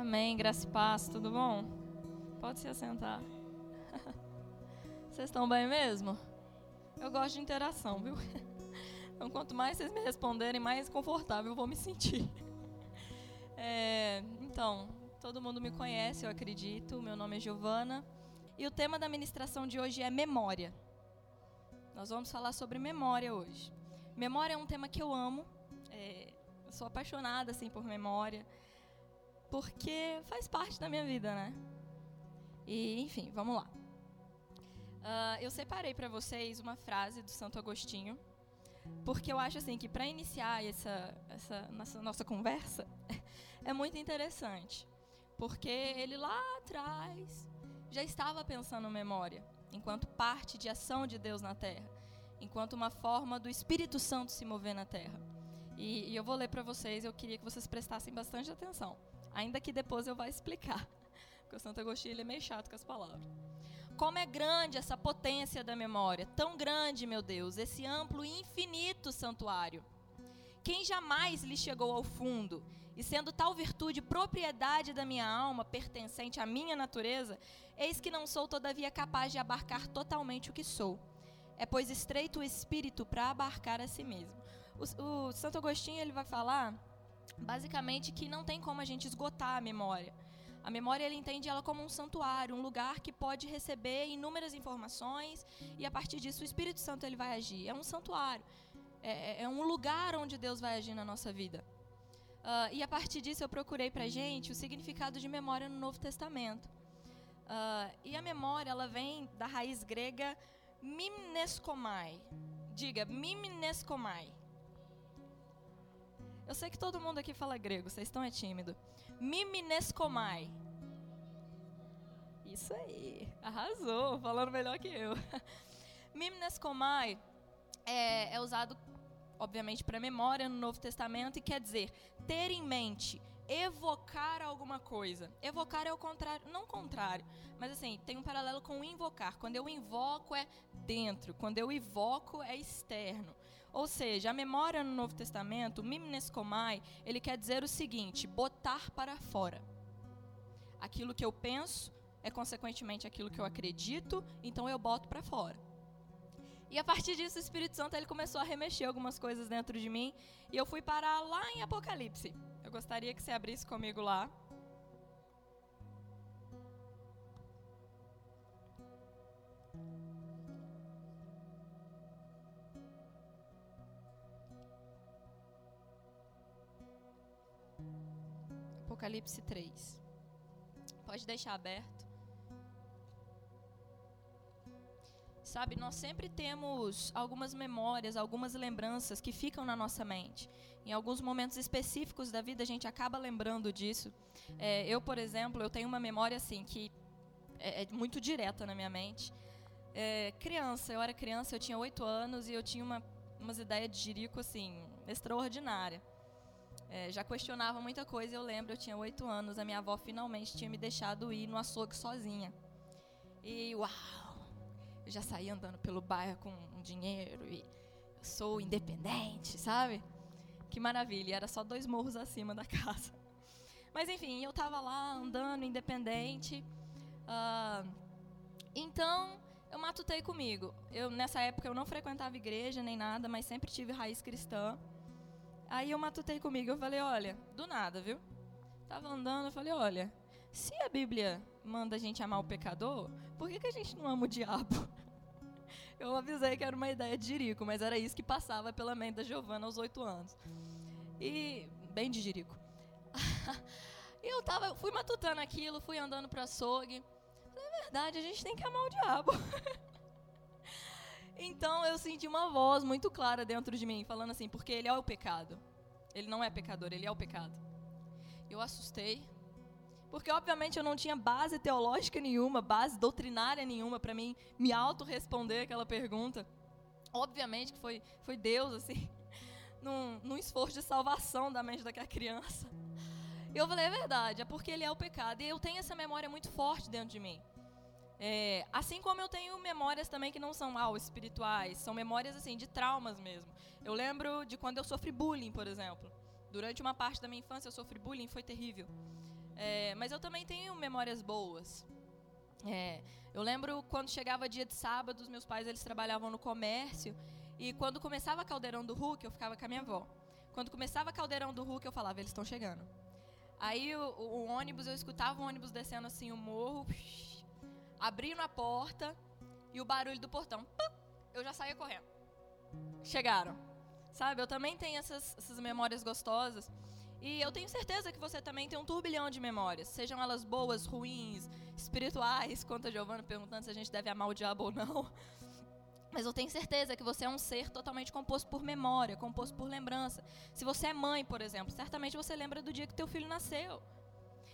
Amém, graça e paz, tudo bom? Pode se assentar. Vocês estão bem mesmo? Eu gosto de interação, viu? Então, quanto mais vocês me responderem, mais confortável eu vou me sentir. É, então, todo mundo me conhece, eu acredito. Meu nome é Giovana. E o tema da ministração de hoje é memória. Nós vamos falar sobre memória hoje. Memória é um tema que eu amo. É, eu sou apaixonada assim por memória porque faz parte da minha vida, né? E, enfim, vamos lá. Uh, eu separei para vocês uma frase do Santo Agostinho, porque eu acho assim que para iniciar essa, essa nossa, nossa conversa é muito interessante, porque ele lá atrás já estava pensando memória, enquanto parte de ação de Deus na Terra, enquanto uma forma do Espírito Santo se mover na Terra. E, e eu vou ler para vocês, eu queria que vocês prestassem bastante atenção. Ainda que depois eu vá explicar. Porque o Santo Agostinho ele é meio chato com as palavras. Como é grande essa potência da memória. Tão grande, meu Deus, esse amplo e infinito santuário. Quem jamais lhe chegou ao fundo, e sendo tal virtude propriedade da minha alma, pertencente à minha natureza, eis que não sou, todavia, capaz de abarcar totalmente o que sou. É, pois, estreito o espírito para abarcar a si mesmo. O, o Santo Agostinho ele vai falar basicamente que não tem como a gente esgotar a memória. A memória ele entende ela como um santuário, um lugar que pode receber inúmeras informações e a partir disso o Espírito Santo ele vai agir. É um santuário, é, é um lugar onde Deus vai agir na nossa vida. Uh, e a partir disso eu procurei para gente o significado de memória no Novo Testamento. Uh, e a memória ela vem da raiz grega mimneskomai. Diga, mimneskomai. Eu sei que todo mundo aqui fala grego, vocês estão é tímido. Mimineskomai. Isso aí, arrasou, falando melhor que eu. Mimneskomai é, é usado, obviamente, para memória no Novo Testamento e quer dizer ter em mente, evocar alguma coisa. Evocar é o contrário, não contrário, mas assim, tem um paralelo com invocar. Quando eu invoco é dentro, quando eu evoco é externo. Ou seja, a memória no Novo Testamento, mimneskomai, ele quer dizer o seguinte: botar para fora. Aquilo que eu penso é consequentemente aquilo que eu acredito, então eu boto para fora. E a partir disso, o Espírito Santo ele começou a remexer algumas coisas dentro de mim, e eu fui parar lá em Apocalipse. Eu gostaria que você abrisse comigo lá. Apocalipse 3. Pode deixar aberto. Sabe, nós sempre temos algumas memórias, algumas lembranças que ficam na nossa mente. Em alguns momentos específicos da vida a gente acaba lembrando disso. É, eu, por exemplo, eu tenho uma memória assim que é, é muito direta na minha mente. É, criança, eu era criança, eu tinha oito anos e eu tinha uma, umas ideias de jirico assim extraordinária. É, já questionava muita coisa. Eu lembro, eu tinha oito anos, a minha avó finalmente tinha me deixado ir no açougue sozinha. E uau! Eu já saí andando pelo bairro com dinheiro e eu sou independente, sabe? Que maravilha, era só dois morros acima da casa. Mas enfim, eu estava lá andando independente. Uh, então, eu matutei comigo. Eu nessa época eu não frequentava igreja nem nada, mas sempre tive raiz cristã. Aí eu matutei comigo, eu falei, olha, do nada, viu? Tava andando, eu falei, olha, se a Bíblia manda a gente amar o pecador, por que, que a gente não ama o diabo? Eu avisei que era uma ideia de Jirico, mas era isso que passava pela mente da Giovana aos oito anos. E. bem de Jirico. e eu tava, fui matutando aquilo, fui andando pro açougue. Falei, é verdade, a gente tem que amar o diabo. então eu senti uma voz muito clara dentro de mim, falando assim, porque ele é o pecado. Ele não é pecador, ele é o pecado. Eu assustei, porque, obviamente, eu não tinha base teológica nenhuma, base doutrinária nenhuma para mim me auto-responder aquela pergunta. Obviamente que foi, foi Deus, assim, num, num esforço de salvação da mente daquela criança. Eu falei, é verdade, é porque ele é o pecado. E eu tenho essa memória muito forte dentro de mim. É, assim como eu tenho memórias também que não são ah, espirituais, são memórias assim de traumas mesmo. Eu lembro de quando eu sofri bullying, por exemplo. Durante uma parte da minha infância eu sofri bullying, foi terrível. É, mas eu também tenho memórias boas. É, eu lembro quando chegava dia de sábado, os meus pais eles trabalhavam no comércio e quando começava Caldeirão do Hulk, eu ficava com a minha avó. Quando começava Caldeirão do Hulk, eu falava, eles estão chegando. Aí o, o, o, ônibus, eu escutava o ônibus descendo assim o morro, abrindo a porta e o barulho do portão. Eu já saía correndo. Chegaram. Sabe, eu também tenho essas, essas memórias gostosas. E eu tenho certeza que você também tem um turbilhão de memórias, sejam elas boas, ruins, espirituais, quanto a Giovana perguntando se a gente deve amar o diabo ou não. Mas eu tenho certeza que você é um ser totalmente composto por memória, composto por lembrança. Se você é mãe, por exemplo, certamente você lembra do dia que teu filho nasceu.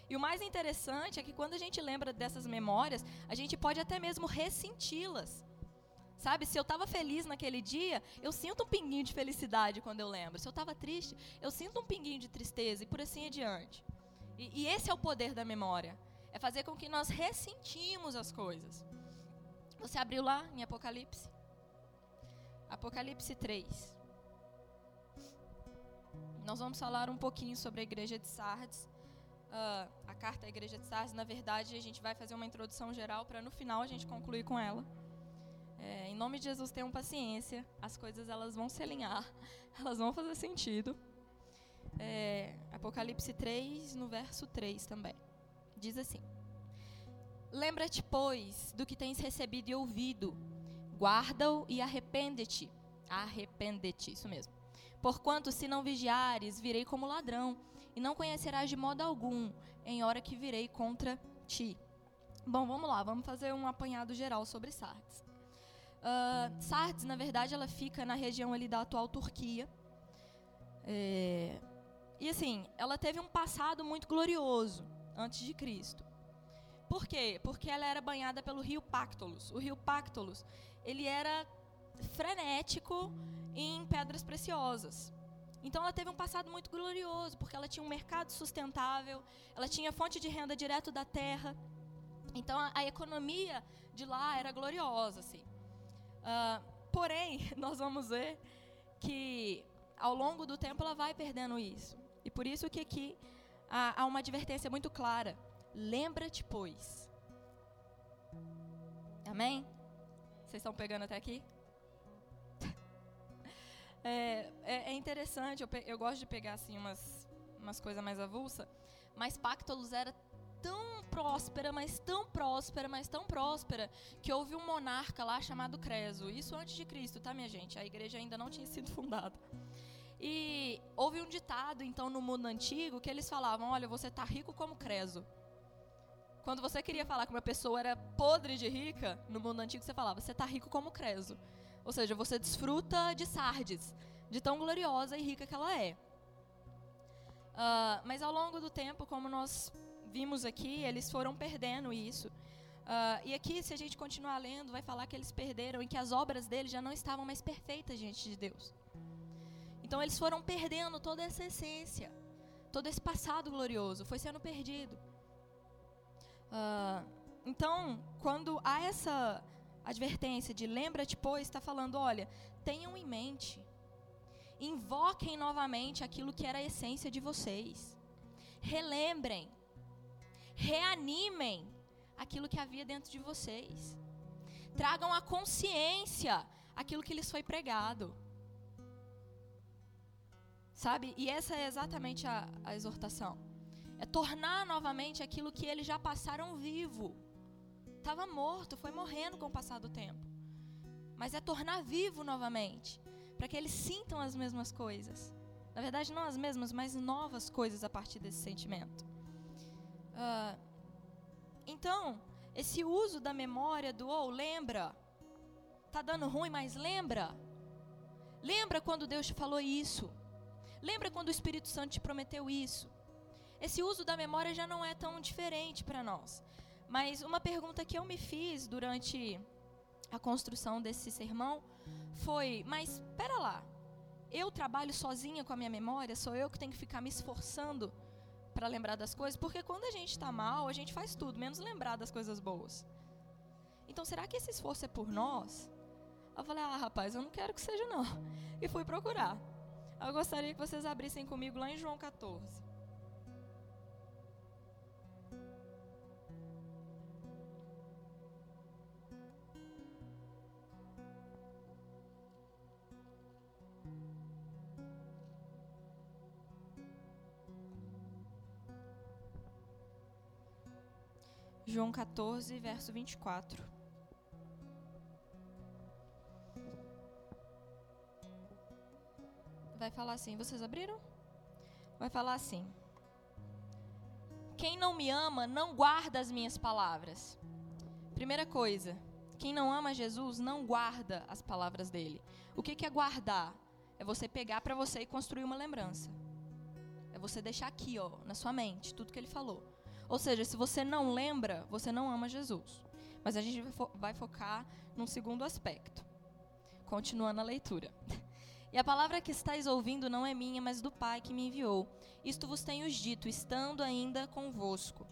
E o mais interessante é que quando a gente lembra dessas memórias, a gente pode até mesmo ressenti-las. Sabe, se eu estava feliz naquele dia, eu sinto um pinguinho de felicidade quando eu lembro. Se eu estava triste, eu sinto um pinguinho de tristeza e por assim adiante. E, e esse é o poder da memória. É fazer com que nós ressentimos as coisas. Você abriu lá em Apocalipse? Apocalipse 3. Nós vamos falar um pouquinho sobre a igreja de Sardes. Uh, a carta à igreja de Sardes, na verdade, a gente vai fazer uma introdução geral para no final a gente concluir com ela. É, em nome de Jesus, tenham paciência. As coisas elas vão se alinhar, elas vão fazer sentido. É, Apocalipse 3, no verso 3 também. Diz assim: Lembra-te, pois, do que tens recebido e ouvido Guarda-o e arrepende-te. Arrepende-te, isso mesmo. Porquanto, se não vigiares, virei como ladrão, e não conhecerás de modo algum, em hora que virei contra ti. Bom, vamos lá, vamos fazer um apanhado geral sobre Sardes. Uh, Sardes, na verdade, ela fica na região ali da atual Turquia. É, e assim, ela teve um passado muito glorioso antes de Cristo. Por quê? Porque ela era banhada pelo rio Pactolus. O rio Pactolus, ele era frenético em pedras preciosas. Então ela teve um passado muito glorioso, porque ela tinha um mercado sustentável, ela tinha fonte de renda direto da terra. Então a, a economia de lá era gloriosa, assim. Uh, porém, nós vamos ver que ao longo do tempo ela vai perdendo isso. E por isso que aqui há, há uma advertência muito clara. Lembra-te, pois. Amém? Vocês estão pegando até aqui? É, é, é interessante, eu, eu, gosto de pegar assim umas, umas coisas mais avulsa, mas Pactolus era tão próspera, mas tão próspera, mas tão próspera, que houve um monarca lá chamado Creso. Isso antes de Cristo, tá, minha gente? A igreja ainda não tinha sido fundada. E houve um ditado, então, no mundo antigo, que eles falavam: olha, você tá rico como Creso. Quando você queria falar que uma pessoa era podre de rica, no mundo antigo você falava, você está rico como Creso. Ou seja, você desfruta de Sardes, de tão gloriosa e rica que ela é. Uh, mas ao longo do tempo, como nós vimos aqui, eles foram perdendo isso. Uh, e aqui, se a gente continuar lendo, vai falar que eles perderam e que as obras deles já não estavam mais perfeitas diante de Deus. Então, eles foram perdendo toda essa essência, todo esse passado glorioso, foi sendo perdido. Uh, então, quando há essa advertência de lembra-te, pois, está falando, olha, tenham em mente, invoquem novamente aquilo que era a essência de vocês, relembrem, reanimem aquilo que havia dentro de vocês, tragam à consciência aquilo que lhes foi pregado. Sabe? E essa é exatamente a, a exortação. É tornar novamente aquilo que eles já passaram vivo. Estava morto, foi morrendo com o passar do tempo. Mas é tornar vivo novamente, para que eles sintam as mesmas coisas. Na verdade, não as mesmas, mas novas coisas a partir desse sentimento. Uh, então, esse uso da memória do ou oh, lembra, tá dando ruim, mas lembra. Lembra quando Deus te falou isso. Lembra quando o Espírito Santo te prometeu isso esse uso da memória já não é tão diferente para nós. Mas uma pergunta que eu me fiz durante a construção desse sermão foi: mas espera lá, eu trabalho sozinha com a minha memória? Sou eu que tenho que ficar me esforçando para lembrar das coisas? Porque quando a gente está mal, a gente faz tudo, menos lembrar das coisas boas. Então, será que esse esforço é por nós? Eu falei: ah, rapaz, eu não quero que seja, não. E fui procurar. Eu gostaria que vocês abrissem comigo lá em João 14. João 14, verso 24. Vai falar assim, vocês abriram? Vai falar assim: Quem não me ama não guarda as minhas palavras. Primeira coisa, quem não ama Jesus não guarda as palavras dele. O que, que é guardar? É você pegar para você e construir uma lembrança. É você deixar aqui, ó, na sua mente, tudo que ele falou. Ou seja, se você não lembra, você não ama Jesus. Mas a gente vai focar num segundo aspecto. Continuando a leitura. E a palavra que estáis ouvindo não é minha, mas do Pai que me enviou. Isto vos tenho dito, estando ainda convosco.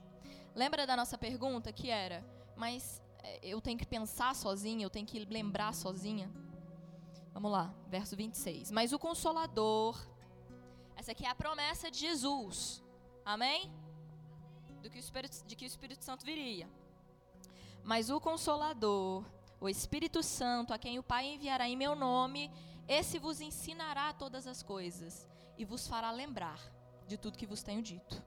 Lembra da nossa pergunta que era: mas é, eu tenho que pensar sozinha, eu tenho que lembrar sozinha? Vamos lá, verso 26. Mas o Consolador, essa aqui é a promessa de Jesus, amém? Do que o Espírito, de que o Espírito Santo viria. Mas o Consolador, o Espírito Santo, a quem o Pai enviará em meu nome, esse vos ensinará todas as coisas e vos fará lembrar de tudo que vos tenho dito.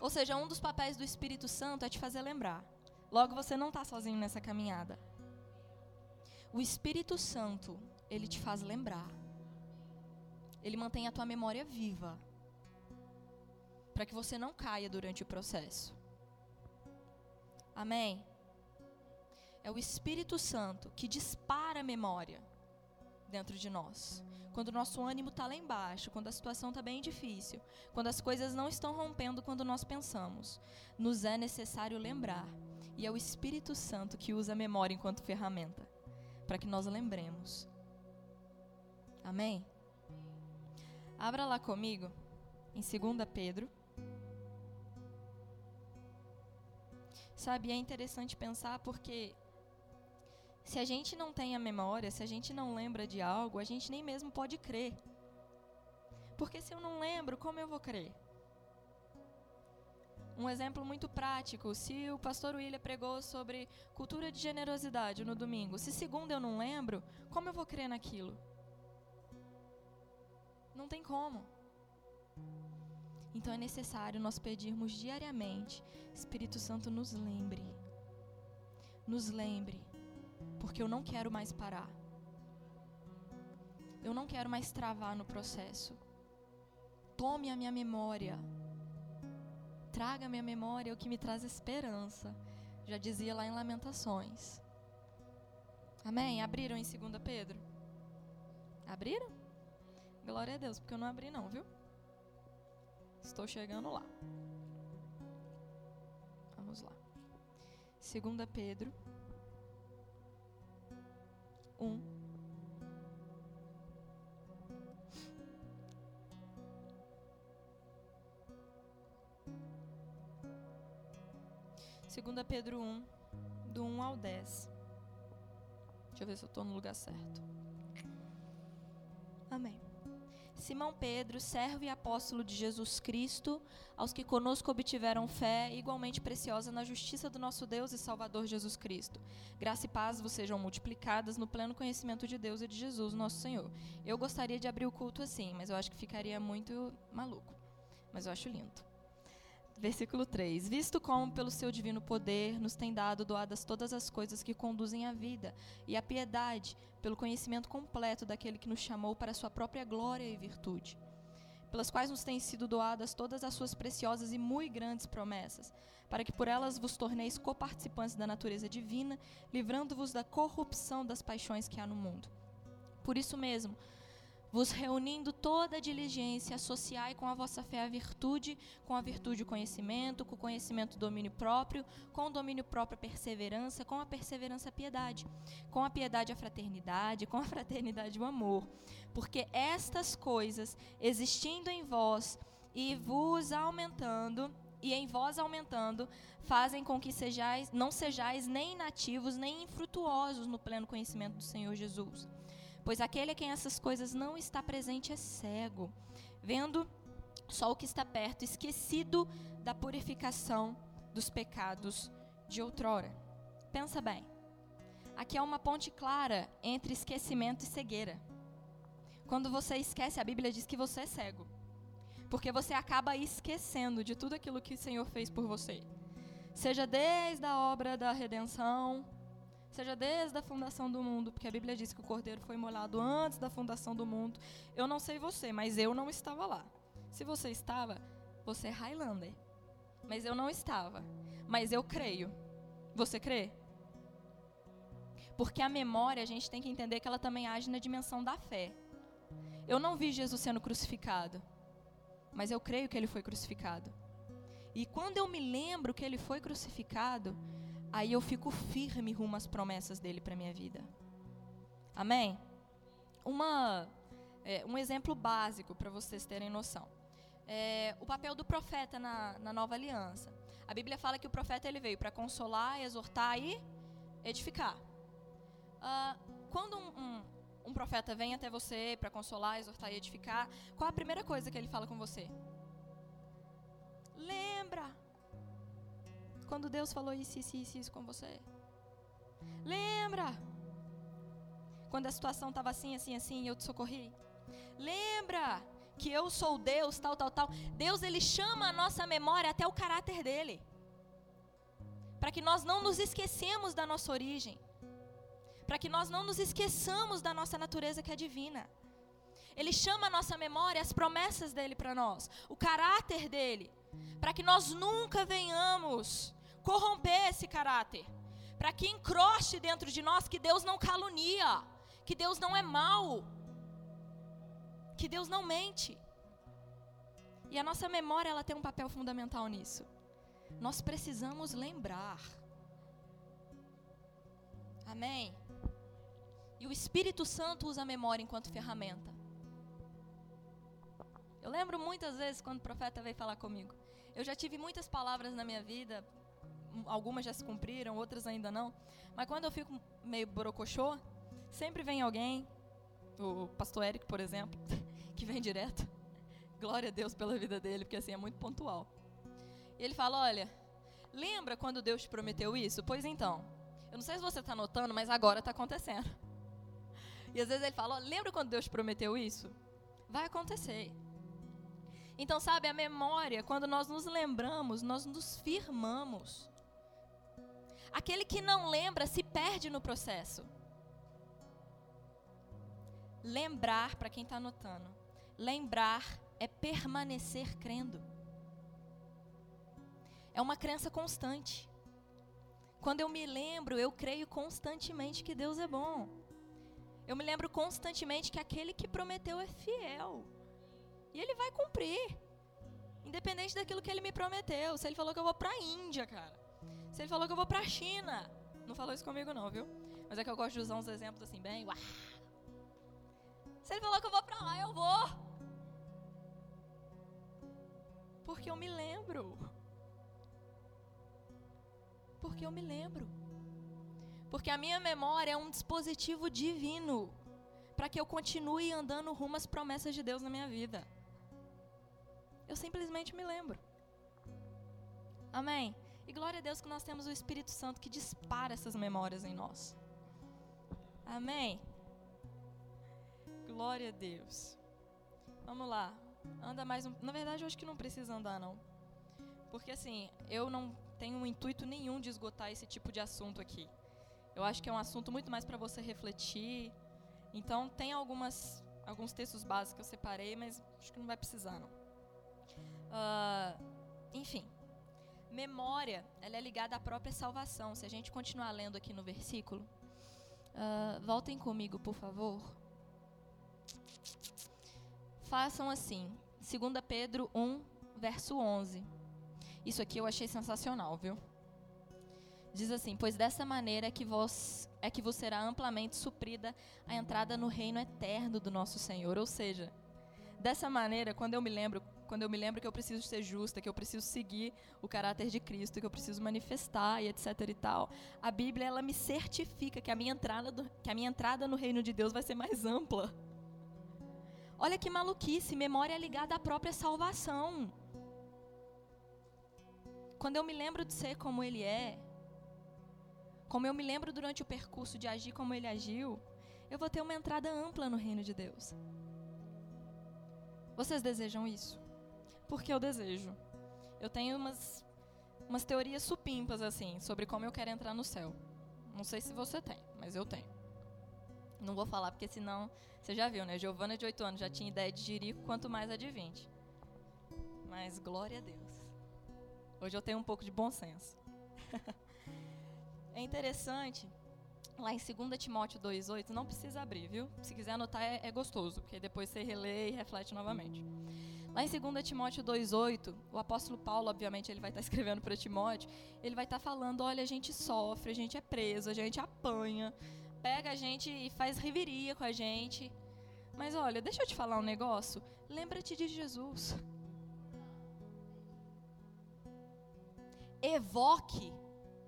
Ou seja, um dos papéis do Espírito Santo é te fazer lembrar. Logo, você não está sozinho nessa caminhada. O Espírito Santo, ele te faz lembrar. Ele mantém a tua memória viva. Para que você não caia durante o processo. Amém? É o Espírito Santo que dispara a memória dentro de nós. Quando o nosso ânimo está lá embaixo, quando a situação está bem difícil, quando as coisas não estão rompendo quando nós pensamos, nos é necessário lembrar. E é o Espírito Santo que usa a memória enquanto ferramenta, para que nós lembremos. Amém? Abra lá comigo, em 2 Pedro. Sabe, é interessante pensar porque se a gente não tem a memória, se a gente não lembra de algo, a gente nem mesmo pode crer. Porque se eu não lembro, como eu vou crer? Um exemplo muito prático: se o pastor William pregou sobre cultura de generosidade no domingo, se segundo eu não lembro, como eu vou crer naquilo? Não tem como. Então é necessário nós pedirmos diariamente: Espírito Santo, nos lembre. Nos lembre porque eu não quero mais parar. Eu não quero mais travar no processo. Tome a minha memória. Traga a minha memória o que me traz esperança. Já dizia lá em Lamentações. Amém? Abriram em 2 Pedro? Abriram? Glória a Deus, porque eu não abri não, viu? Estou chegando lá. Vamos lá. 2 Pedro 1. Segunda Pedro 1, do 1 ao 10. Deixa eu ver se eu estou no lugar certo. Amém. Simão Pedro, servo e apóstolo de Jesus Cristo, aos que conosco obtiveram fé igualmente preciosa na justiça do nosso Deus e Salvador Jesus Cristo. Graça e paz vos sejam multiplicadas no pleno conhecimento de Deus e de Jesus, nosso Senhor. Eu gostaria de abrir o culto assim, mas eu acho que ficaria muito maluco. Mas eu acho lindo. Versículo 3: Visto como, pelo seu divino poder, nos tem dado doadas todas as coisas que conduzem à vida e à piedade, pelo conhecimento completo daquele que nos chamou para sua própria glória e virtude, pelas quais nos têm sido doadas todas as suas preciosas e muito grandes promessas, para que por elas vos torneis coparticipantes da natureza divina, livrando-vos da corrupção das paixões que há no mundo. Por isso mesmo, vos reunindo toda a diligência, associai com a vossa fé a virtude, com a virtude o conhecimento, com o conhecimento o domínio próprio, com o domínio próprio a perseverança, com a perseverança a piedade, com a piedade a fraternidade, com a fraternidade o amor. Porque estas coisas, existindo em vós e vos aumentando, e em vós aumentando, fazem com que sejais, não sejais nem inativos, nem infrutuosos no pleno conhecimento do Senhor Jesus. Pois aquele a quem essas coisas não está presente é cego, vendo só o que está perto, esquecido da purificação dos pecados de outrora. Pensa bem. Aqui é uma ponte clara entre esquecimento e cegueira. Quando você esquece, a Bíblia diz que você é cego. Porque você acaba esquecendo de tudo aquilo que o Senhor fez por você. Seja desde a obra da redenção, seja desde a fundação do mundo, porque a Bíblia diz que o cordeiro foi molado antes da fundação do mundo. Eu não sei você, mas eu não estava lá. Se você estava, você é Highlander. Mas eu não estava. Mas eu creio. Você crê? Porque a memória, a gente tem que entender que ela também age na dimensão da fé. Eu não vi Jesus sendo crucificado, mas eu creio que ele foi crucificado. E quando eu me lembro que ele foi crucificado, aí eu fico firme rumo às promessas dele para minha vida. Amém? Uma, é, um exemplo básico para vocês terem noção. É, o papel do profeta na, na nova aliança. A Bíblia fala que o profeta ele veio para consolar, exortar e edificar. Uh, quando um, um, um, profeta vem até você para consolar, exortar e edificar, qual a primeira coisa que ele fala com você? Lembra quando Deus falou isso, isso, isso, isso com você? Lembra quando a situação estava assim, assim, assim e eu te socorri? Lembra que eu sou Deus, tal, tal, tal. Deus ele chama a nossa memória até o caráter dele. Para que nós não nos esquecemos da nossa origem para que nós não nos esqueçamos da nossa natureza que é divina. Ele chama a nossa memória as promessas dele para nós, o caráter dele, para que nós nunca venhamos corromper esse caráter, para que encroste dentro de nós que Deus não calunia, que Deus não é mau, que Deus não mente. E a nossa memória ela tem um papel fundamental nisso. Nós precisamos lembrar. Amém. E o Espírito Santo usa a memória enquanto ferramenta. Eu lembro muitas vezes quando o profeta veio falar comigo. Eu já tive muitas palavras na minha vida, algumas já se cumpriram, outras ainda não. Mas quando eu fico meio borocochô, sempre vem alguém, o pastor Eric, por exemplo, que vem direto. Glória a Deus pela vida dele, porque assim é muito pontual. E ele fala: Olha, lembra quando Deus te prometeu isso? Pois então, eu não sei se você está notando, mas agora está acontecendo. E às vezes ele fala: oh, lembra quando Deus prometeu isso? Vai acontecer. Então, sabe, a memória, quando nós nos lembramos, nós nos firmamos. Aquele que não lembra se perde no processo. Lembrar, para quem está anotando, lembrar é permanecer crendo. É uma crença constante. Quando eu me lembro, eu creio constantemente que Deus é bom. Eu me lembro constantemente que aquele que prometeu é fiel. E ele vai cumprir. Independente daquilo que ele me prometeu. Se ele falou que eu vou para a Índia, cara. Se ele falou que eu vou para a China. Não falou isso comigo não, viu? Mas é que eu gosto de usar uns exemplos assim bem, uá. Se ele falou que eu vou para lá, eu vou. Porque eu me lembro. Porque eu me lembro. Porque a minha memória é um dispositivo divino para que eu continue andando rumo às promessas de Deus na minha vida. Eu simplesmente me lembro. Amém? E glória a Deus que nós temos o Espírito Santo que dispara essas memórias em nós. Amém? Glória a Deus. Vamos lá. Anda mais um. Na verdade, eu acho que não precisa andar, não. Porque assim, eu não tenho um intuito nenhum de esgotar esse tipo de assunto aqui. Eu acho que é um assunto muito mais para você refletir. Então, tem algumas, alguns textos básicos que eu separei, mas acho que não vai precisar, não. Uh, enfim, memória, ela é ligada à própria salvação. Se a gente continuar lendo aqui no versículo, uh, voltem comigo, por favor. Façam assim, 2 Pedro 1, verso 11. Isso aqui eu achei sensacional, viu? Diz assim: Pois dessa maneira é que vos é que vos será amplamente suprida a entrada no reino eterno do nosso Senhor. Ou seja, dessa maneira, quando eu me lembro, quando eu me lembro que eu preciso ser justa, que eu preciso seguir o caráter de Cristo, que eu preciso manifestar e etc e tal, a Bíblia ela me certifica que a minha entrada do, que a minha entrada no reino de Deus vai ser mais ampla. Olha que maluquice, memória é ligada à própria salvação. Quando eu me lembro de ser como ele é, como eu me lembro durante o percurso de agir como ele agiu, eu vou ter uma entrada ampla no reino de Deus. Vocês desejam isso? Porque eu desejo. Eu tenho umas umas teorias supimpas assim sobre como eu quero entrar no céu. Não sei se você tem, mas eu tenho. Não vou falar porque senão você já viu, né? Giovana de 8 anos já tinha ideia de jirico, quanto mais a de 20. Mas glória a Deus. Hoje eu tenho um pouco de bom senso. é interessante, lá em 2 Timóteo 2,8, não precisa abrir, viu? Se quiser anotar é, é gostoso, porque depois você relê e reflete novamente. Lá em 2 Timóteo 2,8, o apóstolo Paulo, obviamente, ele vai estar escrevendo para Timóteo, ele vai estar falando: olha, a gente sofre, a gente é preso, a gente apanha, pega a gente e faz riveria com a gente. Mas olha, deixa eu te falar um negócio. Lembra-te de Jesus. Evoque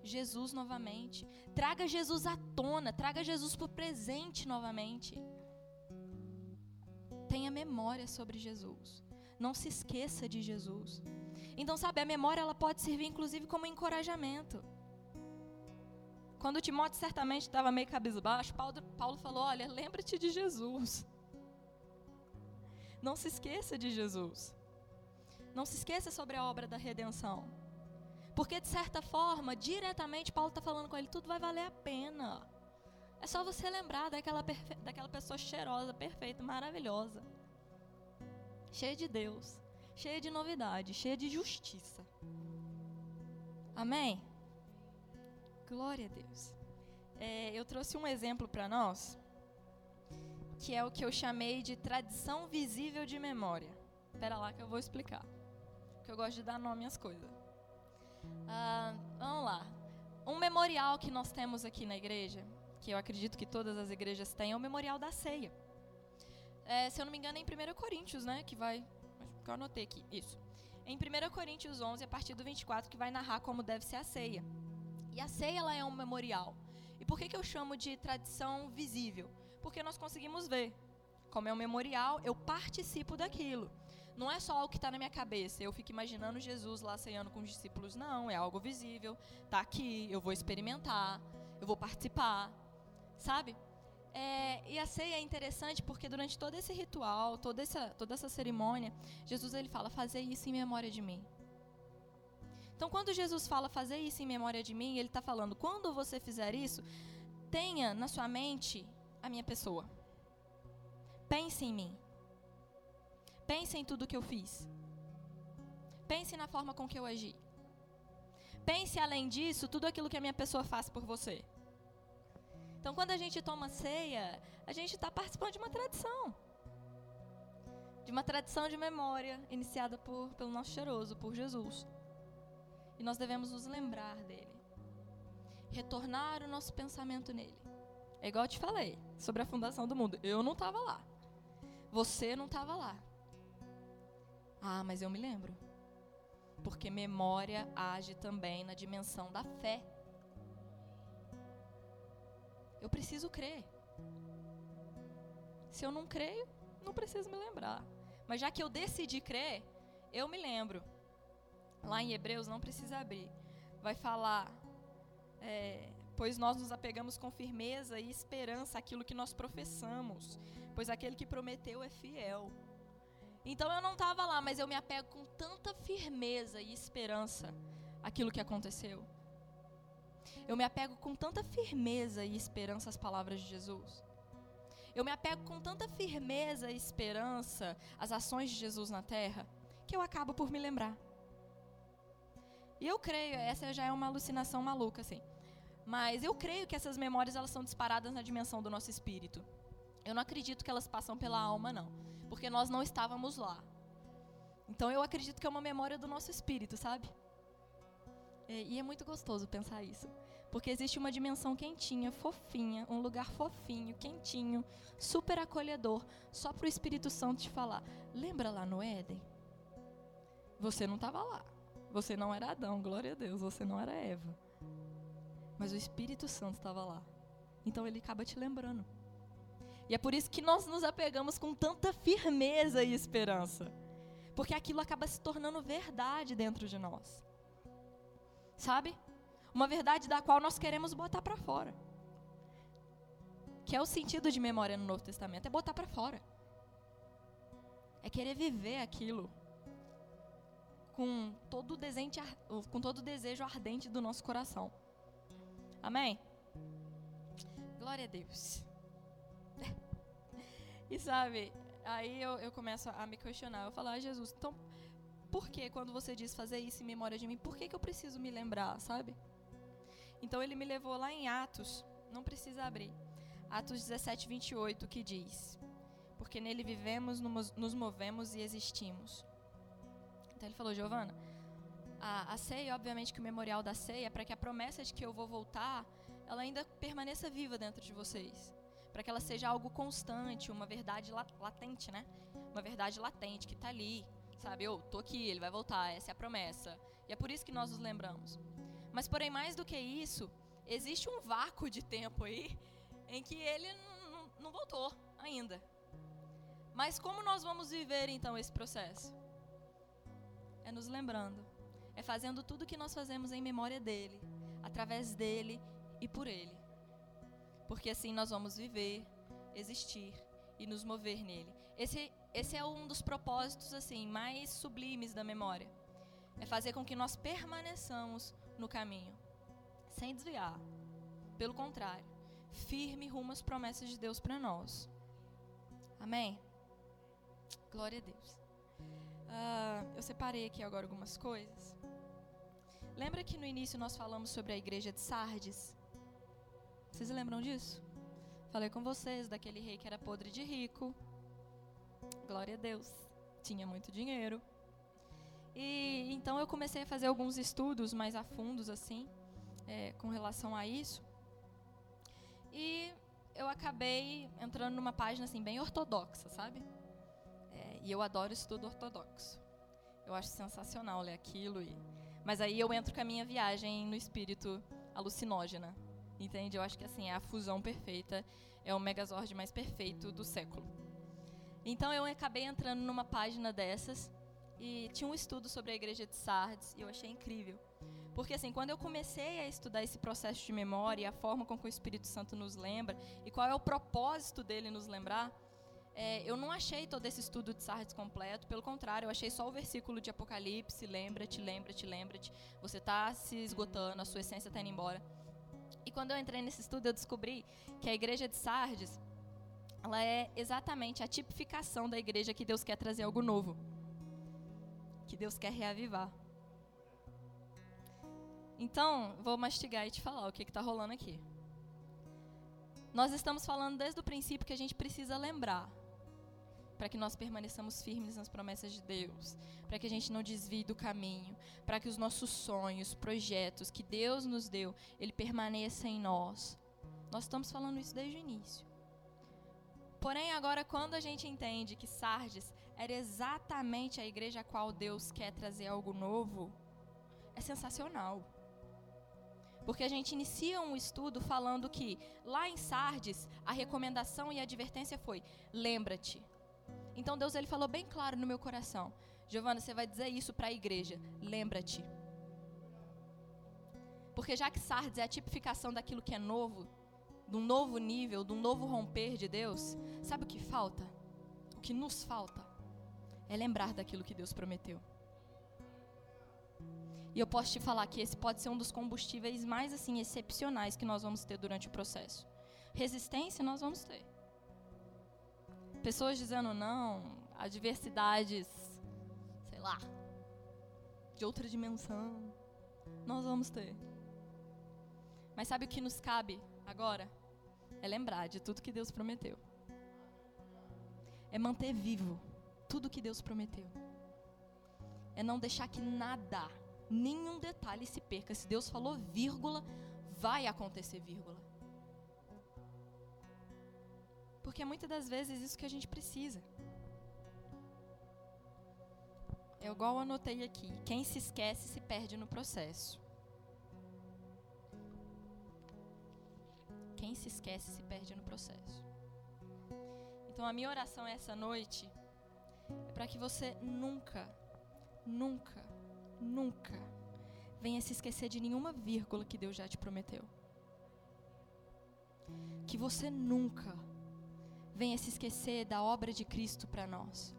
Jesus novamente. Traga Jesus à tona, traga Jesus para o presente novamente. Tenha memória sobre Jesus. Não se esqueça de Jesus. Então, sabe, a memória ela pode servir inclusive como encorajamento. Quando Timóteo certamente estava meio cabisbaixo, Paulo, Paulo falou: Olha, lembra-te de Jesus. Não se esqueça de Jesus. Não se esqueça sobre a obra da redenção. Porque, de certa forma, diretamente, Paulo está falando com ele: tudo vai valer a pena. É só você lembrar daquela, daquela pessoa cheirosa, perfeita, maravilhosa cheia de Deus, cheia de novidade, cheia de justiça. Amém? Glória a Deus. É, eu trouxe um exemplo para nós, que é o que eu chamei de tradição visível de memória. Espera lá que eu vou explicar. Porque eu gosto de dar nome às coisas. Ah, vamos lá. Um memorial que nós temos aqui na igreja, que eu acredito que todas as igrejas têm, é o memorial da ceia. É, se eu não me engano, é em 1 Coríntios, né? Que vai. Que eu anotei aqui. Isso. Em 1 Coríntios 11, a partir do 24, que vai narrar como deve ser a ceia. E a ceia, ela é um memorial. E por que, que eu chamo de tradição visível? Porque nós conseguimos ver. Como é um memorial, eu participo daquilo. Não é só algo que está na minha cabeça. Eu fico imaginando Jesus lá ceando com os discípulos. Não, é algo visível. Está aqui, eu vou experimentar, eu vou participar. Sabe? É, e a ceia é interessante porque durante todo esse ritual, toda essa, toda essa cerimônia, Jesus ele fala: fazer isso em memória de mim. Então, quando Jesus fala fazer isso em memória de mim, ele está falando: quando você fizer isso, tenha na sua mente a minha pessoa. Pense em mim. Pense em tudo que eu fiz. Pense na forma com que eu agi. Pense, além disso, tudo aquilo que a minha pessoa faz por você. Então, quando a gente toma ceia, a gente está participando de uma tradição. De uma tradição de memória iniciada por, pelo nosso cheiroso, por Jesus. E nós devemos nos lembrar dele. Retornar o nosso pensamento nele. É igual eu te falei sobre a fundação do mundo. Eu não estava lá. Você não estava lá. Ah, mas eu me lembro. Porque memória age também na dimensão da fé. Eu preciso crer. Se eu não creio, não preciso me lembrar. Mas já que eu decidi crer, eu me lembro. Lá em Hebreus, não precisa abrir. Vai falar. É, pois nós nos apegamos com firmeza e esperança àquilo que nós professamos, pois aquele que prometeu é fiel. Então eu não estava lá, mas eu me apego com tanta firmeza e esperança àquilo que aconteceu. Eu me apego com tanta firmeza e esperança às palavras de Jesus. Eu me apego com tanta firmeza e esperança às ações de Jesus na terra, que eu acabo por me lembrar. E eu creio, essa já é uma alucinação maluca, assim. Mas eu creio que essas memórias elas são disparadas na dimensão do nosso espírito. Eu não acredito que elas passam pela alma, não. Porque nós não estávamos lá. Então eu acredito que é uma memória do nosso espírito, sabe? É, e é muito gostoso pensar isso. Porque existe uma dimensão quentinha, fofinha, um lugar fofinho, quentinho, super acolhedor, só para o Espírito Santo te falar. Lembra lá no Éden? Você não estava lá. Você não era Adão, glória a Deus, você não era Eva. Mas o Espírito Santo estava lá. Então ele acaba te lembrando. E é por isso que nós nos apegamos com tanta firmeza e esperança. Porque aquilo acaba se tornando verdade dentro de nós. Sabe? Uma verdade da qual nós queremos botar para fora. Que é o sentido de memória no Novo Testamento, é botar para fora. É querer viver aquilo com todo, desente, com todo o desejo ardente do nosso coração. Amém? Glória a Deus. e sabe, aí eu, eu começo a me questionar. Eu falo, ah, Jesus, então por que quando você diz fazer isso em memória de mim, por que, que eu preciso me lembrar, sabe? Então ele me levou lá em Atos, não precisa abrir. Atos 17, 28, que diz: Porque nele vivemos, nos movemos e existimos. Então ele falou, Giovana, a, a ceia, obviamente que o memorial da ceia, é para que a promessa de que eu vou voltar, ela ainda permaneça viva dentro de vocês. Para que ela seja algo constante, uma verdade latente, né? Uma verdade latente que está ali, sabe? Eu tô aqui, ele vai voltar, essa é a promessa. E é por isso que nós nos lembramos. Mas, porém, mais do que isso, existe um vácuo de tempo aí em que ele não voltou ainda. Mas como nós vamos viver então esse processo? É nos lembrando, é fazendo tudo que nós fazemos em memória dele, através dele e por ele. Porque assim nós vamos viver, existir e nos mover nele. Esse, esse é um dos propósitos assim mais sublimes da memória. É fazer com que nós permaneçamos no caminho, sem desviar. Pelo contrário, firme rumo às promessas de Deus para nós. Amém? Glória a Deus. Uh, eu separei aqui agora algumas coisas. Lembra que no início nós falamos sobre a igreja de Sardes? Vocês lembram disso? Falei com vocês daquele rei que era podre de rico. Glória a Deus. Tinha muito dinheiro. E então eu comecei a fazer alguns estudos mais a fundos assim, é, com relação a isso. E eu acabei entrando numa página assim bem ortodoxa, sabe? É, e eu adoro estudo ortodoxo. Eu acho sensacional ler aquilo e mas aí eu entro com a minha viagem no espírito alucinógena. Entende? Eu acho que assim é a fusão perfeita, é o Megazord mais perfeito do século. Então eu acabei entrando numa página dessas e tinha um estudo sobre a igreja de Sardes e eu achei incrível. Porque assim, quando eu comecei a estudar esse processo de memória e a forma com que o Espírito Santo nos lembra e qual é o propósito dele nos lembrar, é, eu não achei todo esse estudo de Sardes completo, pelo contrário, eu achei só o versículo de Apocalipse, lembra-te, lembra-te, lembra-te, você está se esgotando, a sua essência está indo embora. E quando eu entrei nesse estudo, eu descobri que a igreja de Sardes, ela é exatamente a tipificação da igreja que Deus quer trazer algo novo. Que Deus quer reavivar. Então, vou mastigar e te falar o que está rolando aqui. Nós estamos falando desde o princípio que a gente precisa lembrar para que nós permaneçamos firmes nas promessas de Deus, para que a gente não desvie do caminho, para que os nossos sonhos, projetos que Deus nos deu, ele permaneça em nós. Nós estamos falando isso desde o início. Porém, agora quando a gente entende que Sardes era exatamente a igreja a qual Deus quer trazer algo novo, é sensacional. Porque a gente inicia um estudo falando que lá em Sardes a recomendação e a advertência foi: lembra-te, então Deus ele falou bem claro no meu coração. Giovana, você vai dizer isso para a igreja. Lembra-te. Porque já que Sardes é a tipificação daquilo que é novo, de um novo nível, de um novo romper de Deus, sabe o que falta? O que nos falta é lembrar daquilo que Deus prometeu. E eu posso te falar que esse pode ser um dos combustíveis mais assim excepcionais que nós vamos ter durante o processo. Resistência nós vamos ter. Pessoas dizendo não, adversidades, sei lá, de outra dimensão. Nós vamos ter. Mas sabe o que nos cabe agora? É lembrar de tudo que Deus prometeu. É manter vivo tudo que Deus prometeu. É não deixar que nada, nenhum detalhe se perca. Se Deus falou vírgula, vai acontecer vírgula. Porque é muitas das vezes isso que a gente precisa. É igual eu anotei aqui: quem se esquece se perde no processo. Quem se esquece se perde no processo. Então a minha oração essa noite é para que você nunca, nunca, nunca venha se esquecer de nenhuma vírgula que Deus já te prometeu. Que você nunca venha se esquecer da obra de Cristo para nós.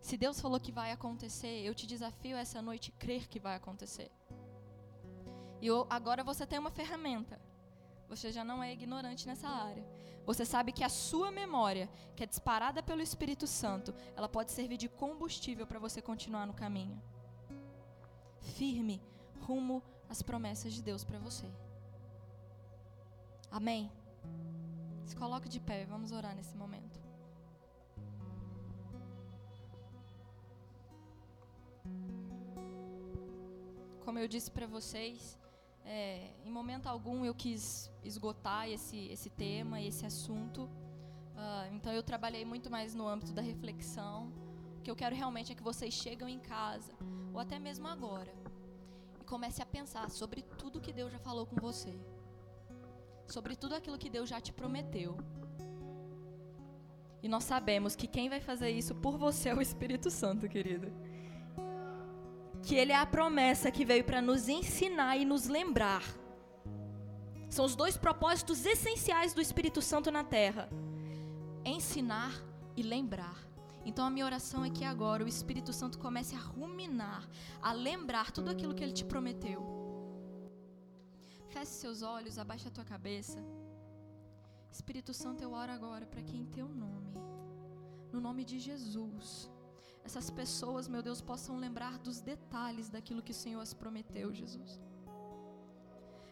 Se Deus falou que vai acontecer, eu te desafio essa noite a crer que vai acontecer. E agora você tem uma ferramenta. Você já não é ignorante nessa área. Você sabe que a sua memória, que é disparada pelo Espírito Santo, ela pode servir de combustível para você continuar no caminho. Firme rumo às promessas de Deus para você. Amém. Se coloque de pé, vamos orar nesse momento. Como eu disse para vocês, é, em momento algum eu quis esgotar esse, esse tema, esse assunto. Uh, então eu trabalhei muito mais no âmbito da reflexão. O que eu quero realmente é que vocês chegam em casa, ou até mesmo agora, e comece a pensar sobre tudo que Deus já falou com você. Sobre tudo aquilo que Deus já te prometeu. E nós sabemos que quem vai fazer isso por você é o Espírito Santo, querida que ele é a promessa que veio para nos ensinar e nos lembrar. São os dois propósitos essenciais do Espírito Santo na terra: ensinar e lembrar. Então a minha oração é que agora o Espírito Santo comece a ruminar, a lembrar tudo aquilo que ele te prometeu. Feche seus olhos, abaixe a tua cabeça. Espírito Santo, eu oro agora para que em teu nome, no nome de Jesus, essas pessoas, meu Deus, possam lembrar dos detalhes daquilo que o Senhor as prometeu, Jesus.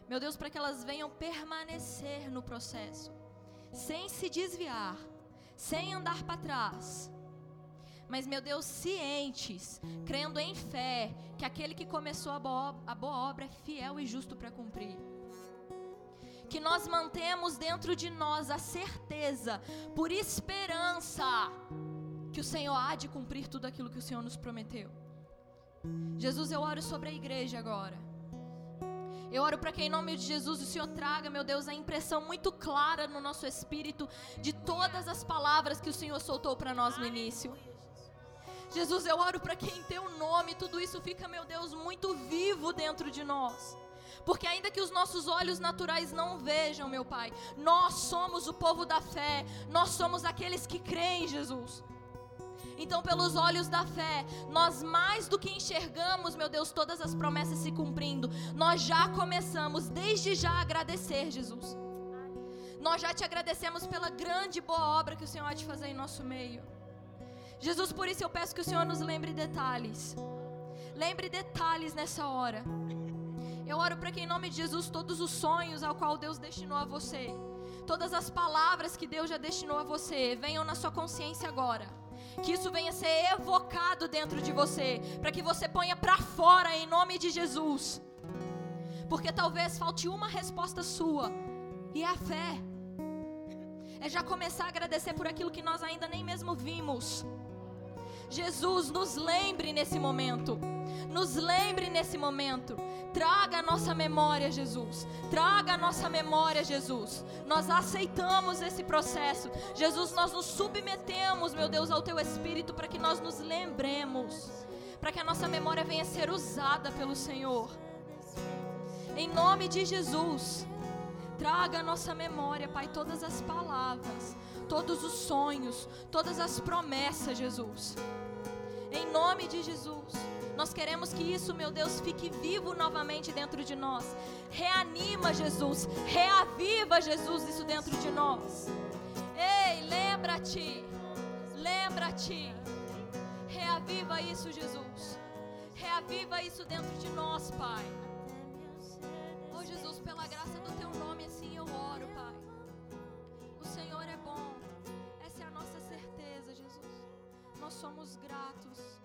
Meu Deus, para que elas venham permanecer no processo, sem se desviar, sem andar para trás. Mas, meu Deus, cientes, crendo em fé, que aquele que começou a boa, a boa obra é fiel e justo para cumprir que nós mantemos dentro de nós a certeza, por esperança, que o Senhor há de cumprir tudo aquilo que o Senhor nos prometeu. Jesus, eu oro sobre a igreja agora. Eu oro para que em nome de Jesus o Senhor traga, meu Deus, a impressão muito clara no nosso espírito de todas as palavras que o Senhor soltou para nós no início. Jesus, eu oro para que em teu nome tudo isso fica, meu Deus, muito vivo dentro de nós. Porque ainda que os nossos olhos naturais não vejam, meu Pai, nós somos o povo da fé, nós somos aqueles que creem, Jesus. Então, pelos olhos da fé, nós mais do que enxergamos, meu Deus, todas as promessas se cumprindo, nós já começamos desde já a agradecer, Jesus. Nós já te agradecemos pela grande boa obra que o Senhor há de fazer em nosso meio. Jesus, por isso eu peço que o Senhor nos lembre detalhes. Lembre detalhes nessa hora. Eu oro para que em nome de Jesus todos os sonhos ao qual Deus destinou a você, todas as palavras que Deus já destinou a você, venham na sua consciência agora que isso venha ser evocado dentro de você, para que você ponha para fora em nome de Jesus. Porque talvez falte uma resposta sua, e é a fé. É já começar a agradecer por aquilo que nós ainda nem mesmo vimos. Jesus, nos lembre nesse momento. Nos lembre nesse momento. Traga a nossa memória, Jesus. Traga a nossa memória, Jesus. Nós aceitamos esse processo. Jesus, nós nos submetemos, meu Deus, ao teu espírito para que nós nos lembremos. Para que a nossa memória venha a ser usada pelo Senhor. Em nome de Jesus. Traga a nossa memória, Pai, todas as palavras, todos os sonhos, todas as promessas, Jesus. Em nome de Jesus. Nós queremos que isso, meu Deus, fique vivo novamente dentro de nós. Reanima, Jesus. Reaviva, Jesus, isso dentro de nós. Ei, lembra-te. Lembra-te. Reaviva isso, Jesus. Reaviva isso dentro de nós, Pai. Oh, Jesus, pela graça do Teu nome, assim eu oro, Pai. O Senhor é bom. Essa é a nossa certeza, Jesus. Nós somos gratos.